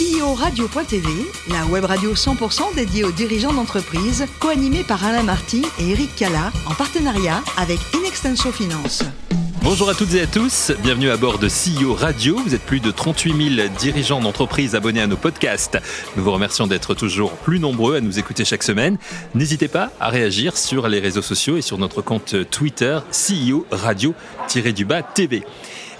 CEO Radio.tv, la web radio 100% dédiée aux dirigeants d'entreprise, co-animée par Alain Marty et Eric Cala, en partenariat avec Inextenso Finance. Bonjour à toutes et à tous, bienvenue à bord de CEO Radio. Vous êtes plus de 38 000 dirigeants d'entreprise abonnés à nos podcasts. Nous vous remercions d'être toujours plus nombreux à nous écouter chaque semaine. N'hésitez pas à réagir sur les réseaux sociaux et sur notre compte Twitter CEO Radio-du-bas TV.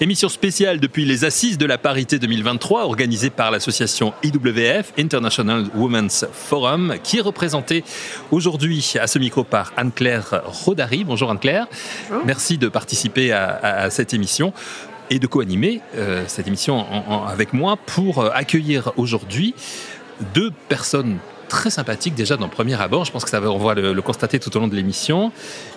Émission spéciale depuis les Assises de la parité 2023 organisée par l'association IWF, International Women's Forum, qui est représentée aujourd'hui à ce micro par Anne-Claire Rodari. Bonjour Anne-Claire. Merci de participer à, cette émission et de co-animer euh, cette émission avec moi pour euh, accueillir aujourd'hui deux personnes très sympathique déjà dans le premier abord. Je pense que ça va, on va le, constater tout au long de l'émission.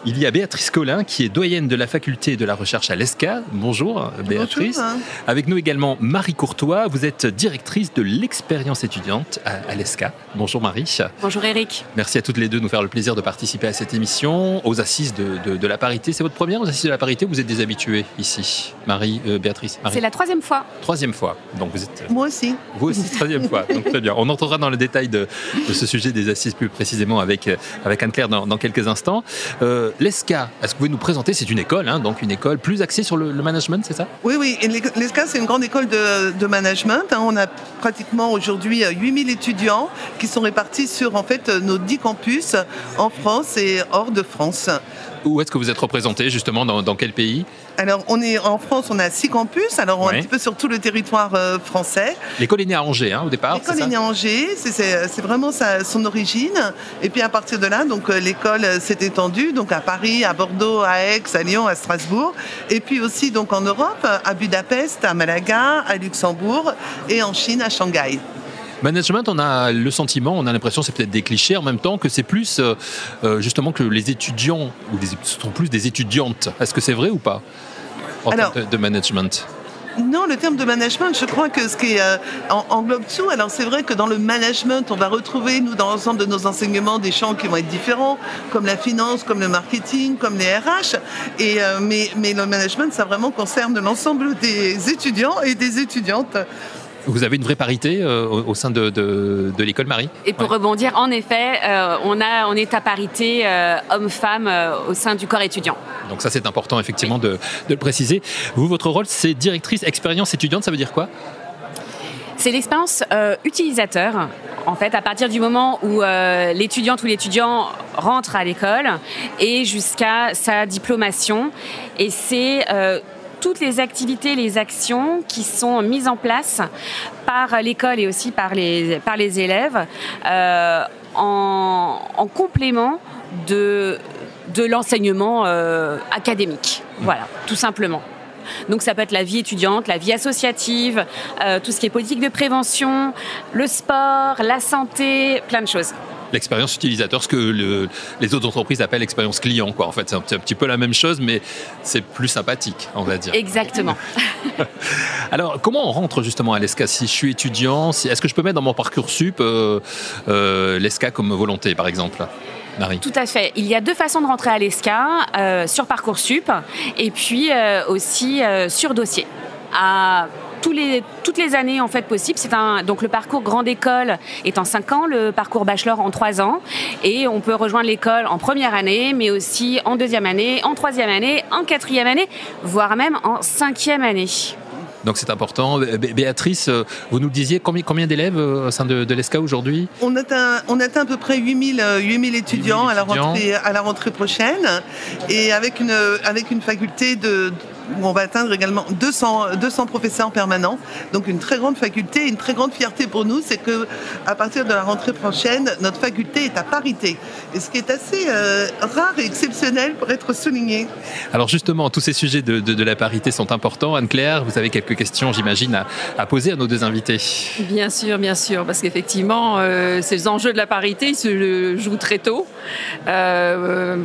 Il y a Béatrice Collin qui est doyenne de la faculté de la recherche à l'ESCA. Bonjour Béatrice. Avec nous également Marie Courtois. Vous êtes directrice de l'expérience étudiante à, l'ESCA. Bonjour Marie. Bonjour Eric. Merci à toutes les deux de nous faire le plaisir de participer à cette émission, aux assises de, la parité. C'est votre première aux assises de la parité ou vous êtes des habitués ici? Marie, euh, Béatrice C'est la troisième fois. Troisième fois. Donc vous êtes... Moi aussi. Vous aussi, troisième fois. Donc très bien. On entrera dans le détail de, de ce sujet des assises plus précisément avec, euh, avec Anne-Claire dans, quelques instants. Euh, L'ESCA, est-ce que vous pouvez nous présenter? C'est une école, hein, donc une école plus axée sur le, management, c'est ça? Oui, oui. L'ESCA, c'est une grande école de, management. Hein. On a pratiquement aujourd'hui 8000 euh, étudiants qui sont répartis sur en fait nos 10 campus en France et hors de France. Où est-ce que vous êtes représenté justement dans, quel pays? Alors on est en France, on a six campus, alors on est un petit peu sur tout le territoire euh, français. L'école est née à Angers hein, au départ. L'école est, née à Angers, c'est vraiment son origine. Et puis à partir de là, donc euh, l'école s'est étendue donc à Paris, à Bordeaux, à Aix, à Lyon, à Strasbourg, et puis aussi donc en Europe, à Budapest, à Malaga, à Luxembourg et en Chine, à Shanghai. Management, on a le sentiment, on a l'impression, c'est peut-être des clichés en même temps, que c'est plus euh, euh, justement que les étudiants, ou les, ce sont plus des étudiantes. Est-ce que c'est vrai ou pas? En termes de, management non, le terme de management, je crois que ce qui euh, englobe tout. Alors c'est vrai que dans le management, on va retrouver, nous, dans l'ensemble de nos enseignements, des champs qui vont être différents, comme la finance, comme le marketing, comme les RH. Et, mais, mais le management, ça vraiment concerne l'ensemble des étudiants et des étudiantes. Vous avez une vraie parité euh, au, sein de, de, l'école Marie? Et pour rebondir, en effet, euh, on, a, on est à parité euh, homme-femme au sein du corps étudiant. Donc ça c'est important effectivement de, de, le préciser. Vous, votre rôle, c'est directrice expérience étudiante, ça veut dire quoi? C'est l'expérience utilisateur. En fait, à partir du moment où l'étudiante ou l'étudiant rentre à l'école et jusqu'à sa diplomation. Et c'est toutes les activités, les actions qui sont mises en place par l'école et aussi par les, élèves euh, en, complément de, de l'enseignement euh, académique. Voilà, tout simplement. Donc ça peut être la vie étudiante, la vie associative, euh, tout ce qui est politique de prévention, le sport, la santé, plein de choses l'expérience utilisateur, ce que les autres entreprises appellent l'expérience client. Quoi. En fait, c'est un, petit peu la même chose, mais c'est plus sympathique, on va dire. Exactement. Alors, comment on rentre justement à l'ESCA Si je suis étudiant, si, est-ce que je peux mettre dans mon parcours sup euh, euh, l'ESCA comme volonté, par exemple Marie? Tout à fait. Il y a deux façons de rentrer à l'ESCA, euh, sur Parcoursup et puis aussi sur dossier. À les, toutes les années en fait possibles. C'est un, donc le parcours grande école est en 5 ans, le parcours bachelor en 3 ans. Et on peut rejoindre l'école en première année, mais aussi en deuxième année, en troisième année, en quatrième année, voire même en cinquième année. Donc c'est important. Béatrice, euh, vous nous disiez combien, combien d'élèves euh, au sein de, l'ESCA aujourd'hui? On atteint, on atteint à peu près 8000, 8000 étudiants, À, la rentrée, à la rentrée prochaine. Et avec une, avec une faculté de, où on va atteindre également 200, 200 professeurs permanents. Donc une très grande faculté, une très grande fierté pour nous, c'est que à partir de la rentrée prochaine, notre faculté est à parité. Et ce qui est assez euh, rare et exceptionnel pour être souligné. Alors justement, tous ces sujets de, la parité sont importants. Anne-Claire, vous avez quelques questions, j'imagine, à, poser à nos deux invités. Bien sûr, bien sûr, parce qu'effectivement, euh, ces enjeux de la parité se jouent très tôt. Euh,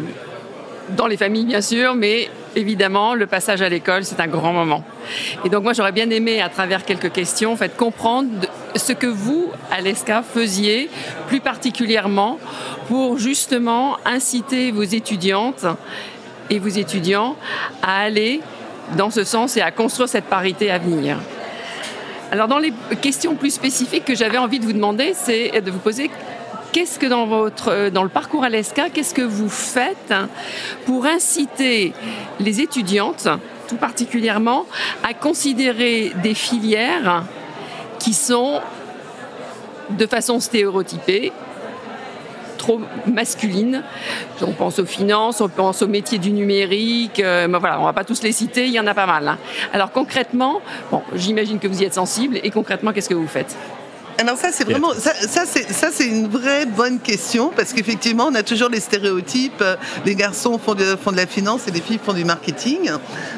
dans les familles, bien sûr, mais évidemment, le passage à l'école, c'est un grand moment. Et donc moi, j'aurais bien aimé, à travers quelques questions, en fait, comprendre ce que vous, à l'ESCA, faisiez plus particulièrement pour justement inciter vos étudiantes et vos étudiants à aller dans ce sens et à construire cette parité à venir. Alors dans les questions plus spécifiques que j'avais envie de vous demander, c'est de vous poser qu'est-ce que dans, votre, dans le parcours à l'ESCA, qu'est-ce que vous faites pour inciter les étudiantes, tout particulièrement, à considérer des filières qui sont de façon stéréotypée trop masculines? On pense aux finances, on pense aux métiers du numérique. Euh, voilà, on va pas tous les citer, il y en a pas mal. Hein. Alors concrètement, bon, j'imagine que vous y êtes sensible. Et concrètement, qu'est-ce que vous faites? Alors ça c'est vraiment ça, c'est ça c'est une vraie bonne question parce qu'effectivement on a toujours les stéréotypes les garçons font de, font de la finance et les filles font du marketing.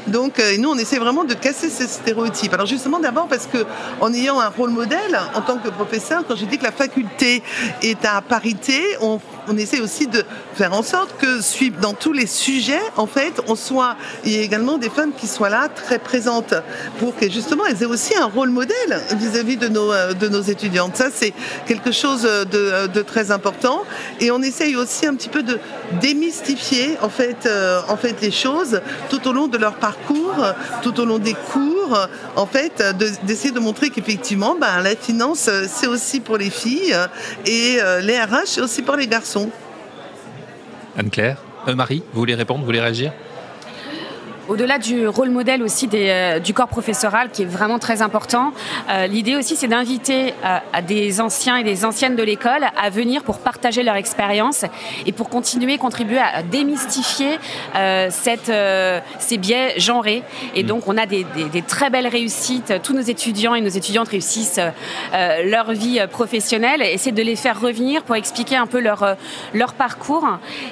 Donc euh, nous on essaie vraiment de casser ces stéréotypes. Alors justement d'abord parce que en ayant un rôle modèle en tant que professeur quand j'ai dit que la faculté est à parité on on essaie aussi de faire en sorte que dans tous les sujets, en fait, on soit, il y ait également des femmes qui soient là, très présentes, pour que justement elles aient aussi un rôle modèle vis-à-vis de nos, euh, étudiantes. Ça, c'est quelque chose de, très important. Et on essaye aussi un petit peu de démystifier, euh, les choses tout au long de leur parcours, tout au long des cours, en fait, d'essayer de, montrer qu'effectivement, ben, la finance, c'est aussi pour les filles et euh, les RH, c'est aussi pour les garçons. Anne-Claire. Euh, Marie, vous voulez répondre, vous voulez réagir? Au-delà du rôle modèle aussi euh, du corps professoral qui est vraiment très important, euh, l'idée aussi c'est d'inviter à des anciens et des anciennes de l'école à venir pour partager leur expérience et pour continuer, contribuer à démystifier cette, ces biais genrés. Et donc on a des, des, très belles réussites. Tous nos étudiants et nos étudiantes réussissent leur vie professionnelle. Essayer de les faire revenir pour expliquer un peu leur, leur parcours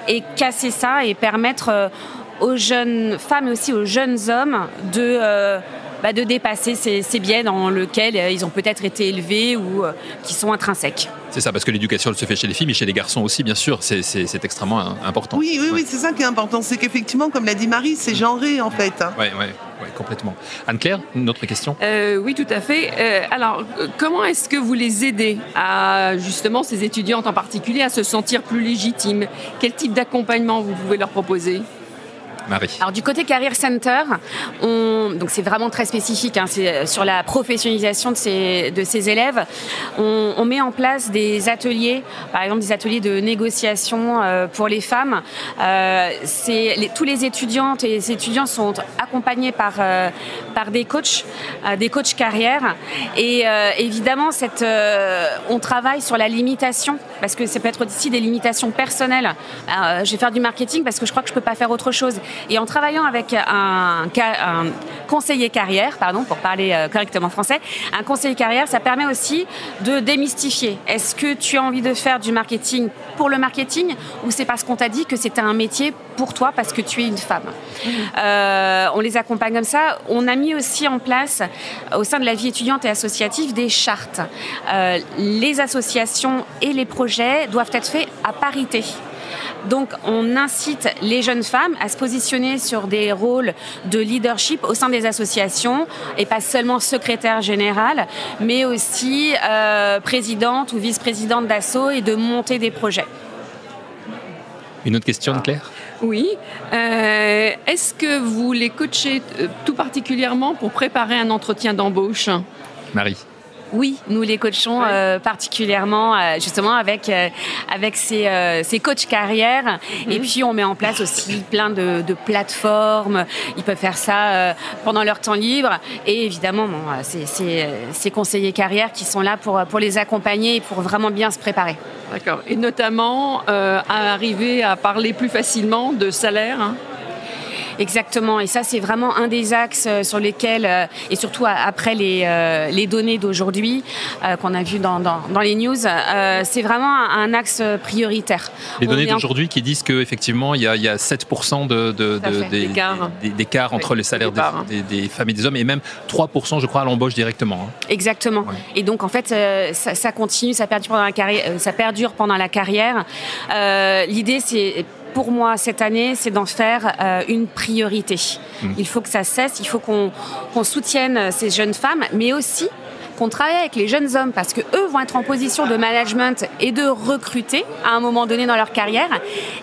et casser ça et permettre aux jeunes femmes et aussi aux jeunes hommes de, euh, bah, de dépasser ces, biais dans lesquels euh, ils ont peut-être été élevés ou euh, qui sont intrinsèques. C'est ça, parce que l'éducation, elle se fait chez les filles, mais chez les garçons aussi, bien sûr, c'est extrêmement important. Oui, oui, oui, c'est ça qui est important. C'est qu'effectivement, comme l'a dit Marie, c'est genré en fait. Oui, oui. Ouais, complètement. Anne-Claire, une autre question? Oui, tout à fait. alors, comment est-ce que vous les aidez à, justement, ces étudiantes en particulier, à se sentir plus légitimes? Quel type d'accompagnement vous pouvez leur proposer? Alors du côté Career Center, on, donc c'est vraiment très spécifique, hein, c'est euh, sur la professionnalisation de ces, élèves. On, met en place des ateliers, par exemple des ateliers de négociation euh, pour les femmes. Euh, les, tous les étudiantes et les étudiants sont accompagnés par, des coachs, des coachs carrière. Et évidemment, on travaille sur la limitation, parce que ça peut être aussi des limitations personnelles. je vais faire du marketing parce que je crois que je peux pas faire autre chose. Et en travaillant avec un, conseiller carrière, pardon, pour parler euh, correctement français, un conseiller carrière, ça permet aussi de démystifier. Est-ce que tu as envie de faire du marketing pour le marketing ou c'est parce qu'on t'a dit que c'était un métier pour toi parce que tu es une femme? Euh, On les accompagne comme ça. On a mis aussi en place au sein de la vie étudiante et associative des chartes. Euh, les associations et les projets doivent être faits à parité. Donc on incite les jeunes femmes à se positionner sur des rôles de leadership au sein des associations et pas seulement secrétaire générale, mais aussi euh, présidente ou vice-présidente d'assaut et de monter des projets. Une autre question, Claire? Oui. Euh, est-ce que vous les coachez euh, tout particulièrement pour préparer un entretien d'embauche? Marie oui, nous les coachons euh, particulièrement euh, justement avec euh, avec ces, ces coachs carrière et mhm. puis on met en place aussi plein de, de plateformes. Ils peuvent faire ça pendant leur temps libre et évidemment bon, c'est ces conseillers carrière qui sont là pour pour les accompagner et pour vraiment bien se préparer. D'accord. Et notamment à arriver à parler plus facilement de salaire. Hein. Exactement. Et ça, c'est vraiment un des axes euh, sur lesquels, euh, et surtout après les, euh, les données d'aujourd'hui qu'on a vues dans, dans, les news, c'est vraiment un, axe prioritaire. Les données d'aujourd'hui qui disent qu'effectivement, il, il y a 7% de, de, d'écart entre les salaires des, femmes et des hommes, et même 3%, je crois, à l'embauche directement. Hein. Exactement. Et donc, en fait, ça, ça, continue, ça perdure pendant la carrière. Ça perdure pendant la carrière. L'idée, c'est pour moi cette année, c'est d'en faire euh, une priorité. Mmh. Il faut que ça cesse, il faut qu'on soutienne ces jeunes femmes, mais aussi qu'on travaille avec les jeunes hommes parce que eux vont être en position de management et de recruter à un moment donné dans leur carrière.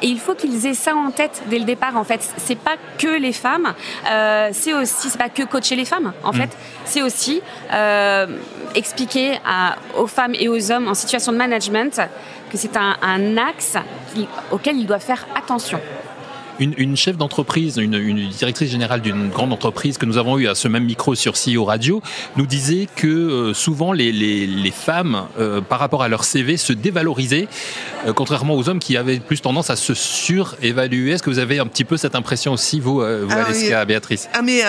Et il faut qu'ils aient ça en tête dès le départ. En fait, c'est pas que les femmes, euh, c'est aussi, c'est pas que coacher les femmes. En mm. fait, c'est aussi euh, expliquer aux femmes et aux hommes en situation de management que c'est un, un axe auquel ils doivent faire attention une, chef d'entreprise, une, directrice générale d'une grande entreprise que nous avons eu à ce même micro sur CEO Radio, nous disait que euh, souvent les, femmes, euh, par rapport à leur CV, se dévalorisaient, euh, contrairement aux hommes qui avaient plus tendance à se surévaluer. Est-ce que vous avez un petit peu cette impression aussi, vous, vous ah, Béatrice? Ah mais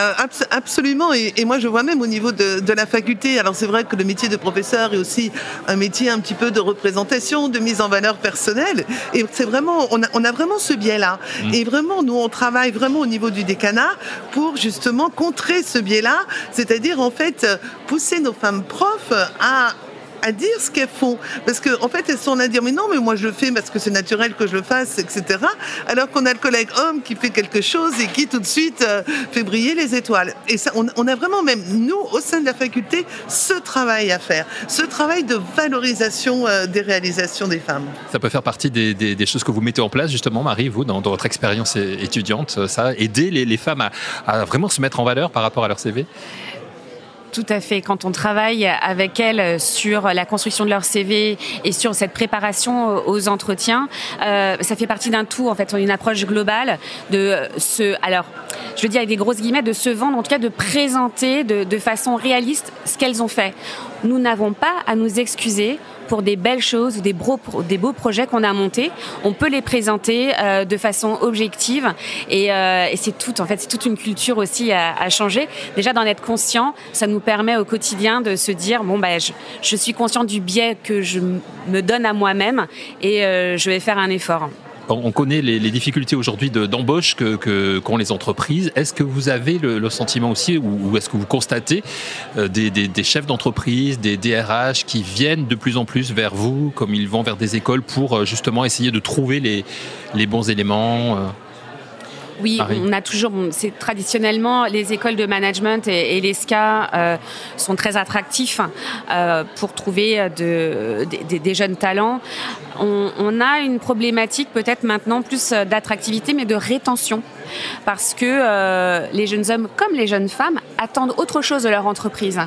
absolument, et, moi je vois même au niveau de, la faculté, alors c'est vrai que le métier de professeur est aussi un métier un petit peu de représentation, de mise en valeur personnelle, et c'est vraiment, on a, vraiment ce biais-là. Mmh. Et nous, on travaille vraiment au niveau du décanat pour justement contrer ce biais-là, c'est-à-dire en fait pousser nos femmes profs à à dire ce qu'elles font. Parce qu'en en fait, elles sont là à dire, mais non, mais moi je le fais parce que c'est naturel que je le fasse, etc. Alors qu'on a le collègue homme qui fait quelque chose et qui tout de suite euh, fait briller les étoiles. Et ça, on, a vraiment même, nous, au sein de la faculté, ce travail à faire. Ce travail de valorisation euh, des réalisations des femmes. Ça peut faire partie des, choses que vous mettez en place, justement, Marie, vous, dans, votre expérience étudiante, ça, aider les, femmes à vraiment se mettre en valeur par rapport à leur CV tout à fait. Quand on travaille avec elles sur la construction de leur CV et sur cette préparation aux entretiens, euh, ça fait partie d'un tout, en fait, une approche globale de ce. Alors, je veux dire avec des grosses guillemets, de se vendre, en tout cas de présenter de, de façon réaliste ce qu'elles ont fait. Nous n'avons pas à nous excuser pour des belles choses ou des, beaux projets qu'on a montés. On peut les présenter euh, de façon objective et, euh, et c'est tout. En fait, c'est toute une culture aussi à, à, changer. Déjà d'en être conscient, ça nous permet au quotidien de se dire bon ben je, je suis conscient du biais que je me donne à moi-même et euh, je vais faire un effort. On connaît les, difficultés aujourd'hui d'embauche que, qu'ont les entreprises. Est-ce que vous avez le, sentiment aussi, ou, est-ce que vous constatez euh, des, chefs d'entreprise, des DRH qui viennent de plus en plus vers vous, comme ils vont vers des écoles, pour euh, justement essayer de trouver les, les bons éléments euh oui, on a toujours, c'est traditionnellement les écoles de management et, les SCA euh, sont très attractifs euh, pour trouver de, des jeunes talents. On, a une problématique peut-être maintenant plus d'attractivité, mais de rétention, parce que euh, les jeunes hommes comme les jeunes femmes attendent autre chose de leur entreprise.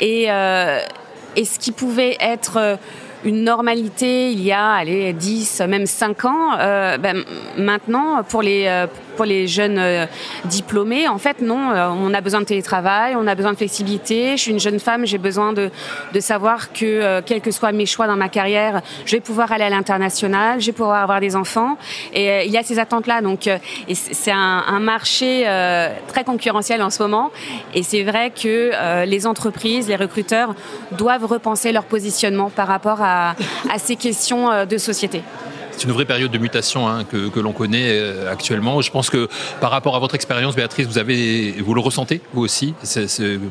Et, et ce qui pouvait être une normalité il y a allez, 10, même 5 ans, ben, maintenant, pour les, pour les jeunes euh, diplômés. En fait, non, euh, on a besoin de télétravail, on a besoin de flexibilité. Je suis une jeune femme, j'ai besoin de, de savoir que, euh, quels que soient mes choix dans ma carrière, je vais pouvoir aller à l'international, je vais pouvoir avoir des enfants. Et il y a ces attentes-là. Donc, c'est un, un, marché très concurrentiel en ce moment. Et c'est vrai que les entreprises, les recruteurs doivent repenser leur positionnement par rapport à, à ces questions de société c'est une vraie période de mutation hein, que, l'on connaît euh, actuellement. Je pense que par rapport à votre expérience, Béatrice, vous, avez, vous le ressentez, vous aussi,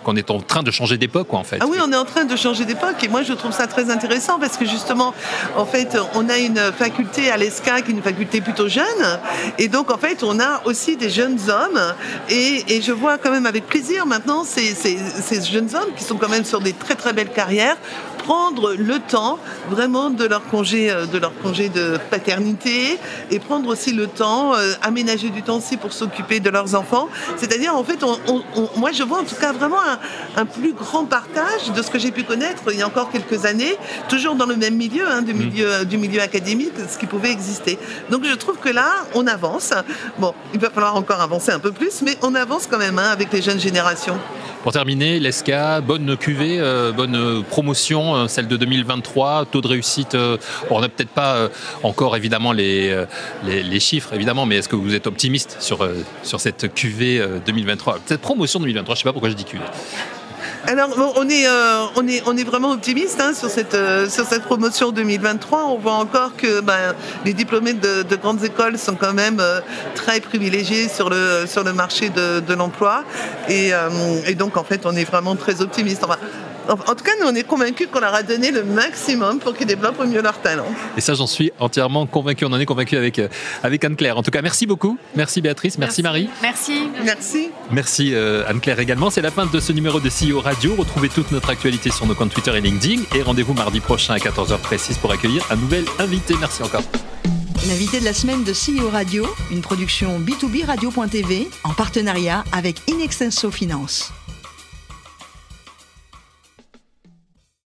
qu'on est en train de changer d'époque. Ah oui, on est en train de changer d'époque, et moi je trouve ça très intéressant parce que justement, en fait, on a une faculté à l'ESCA qui est une faculté plutôt jeune, et donc en fait, on a aussi des jeunes hommes, et, je vois quand même avec plaisir maintenant ces, ces, ces jeunes hommes qui sont quand même sur des très très belles carrières prendre le temps vraiment de leur congé, euh, de leur congé de paternité et prendre aussi le temps, euh, aménager du temps aussi pour s'occuper de leurs enfants. C'est-à-dire, en fait, moi je vois en tout cas vraiment un, plus grand partage de ce que j'ai pu connaître il y a encore quelques années, toujours dans le même milieu, hein, du, mmh. milieu du milieu académique, ce qui pouvait exister. Donc je trouve que là, on avance. Bon, il va falloir encore avancer un peu plus, mais on avance quand même hein, avec les jeunes générations. Pour terminer, l'ESCA, bonne cuvée, euh, bonne promotion, euh, celle de 2023, taux de réussite. Euh, on n'a peut-être pas encore évidemment les, les, chiffres, évidemment, mais est-ce que vous êtes optimiste sur, sur cette cuvée 2023 Cette promotion 2023, je ne sais pas pourquoi je dis cuvée. Alors, on, est, euh, on, est, on est vraiment optimiste hein, sur, cette, euh, sur cette promotion 2023. On voit encore que ben, les diplômés de, grandes écoles sont quand même euh, très privilégiés sur le, sur le marché de, l'emploi. Et, donc, en fait, on est vraiment très optimiste. En, tout cas, nous, on est convaincus qu'on leur a donné le maximum pour qu'ils développent au mieux leur talent. Et ça, j'en suis entièrement convaincu. On en est convaincu avec, euh, avec Anne-Claire. En tout cas, merci beaucoup. Merci Béatrice. Merci, Marie. Merci. Merci. Merci euh, Anne-Claire également. C'est la fin de ce numéro de CEO Radio. Retrouvez toute notre actualité sur nos comptes Twitter et LinkedIn. Et rendez-vous mardi prochain à 14h précise pour accueillir un nouvel invité. Merci encore. L'invité de la semaine de CEO Radio, une production B2B Radio.tv en partenariat avec Inextenso Finance.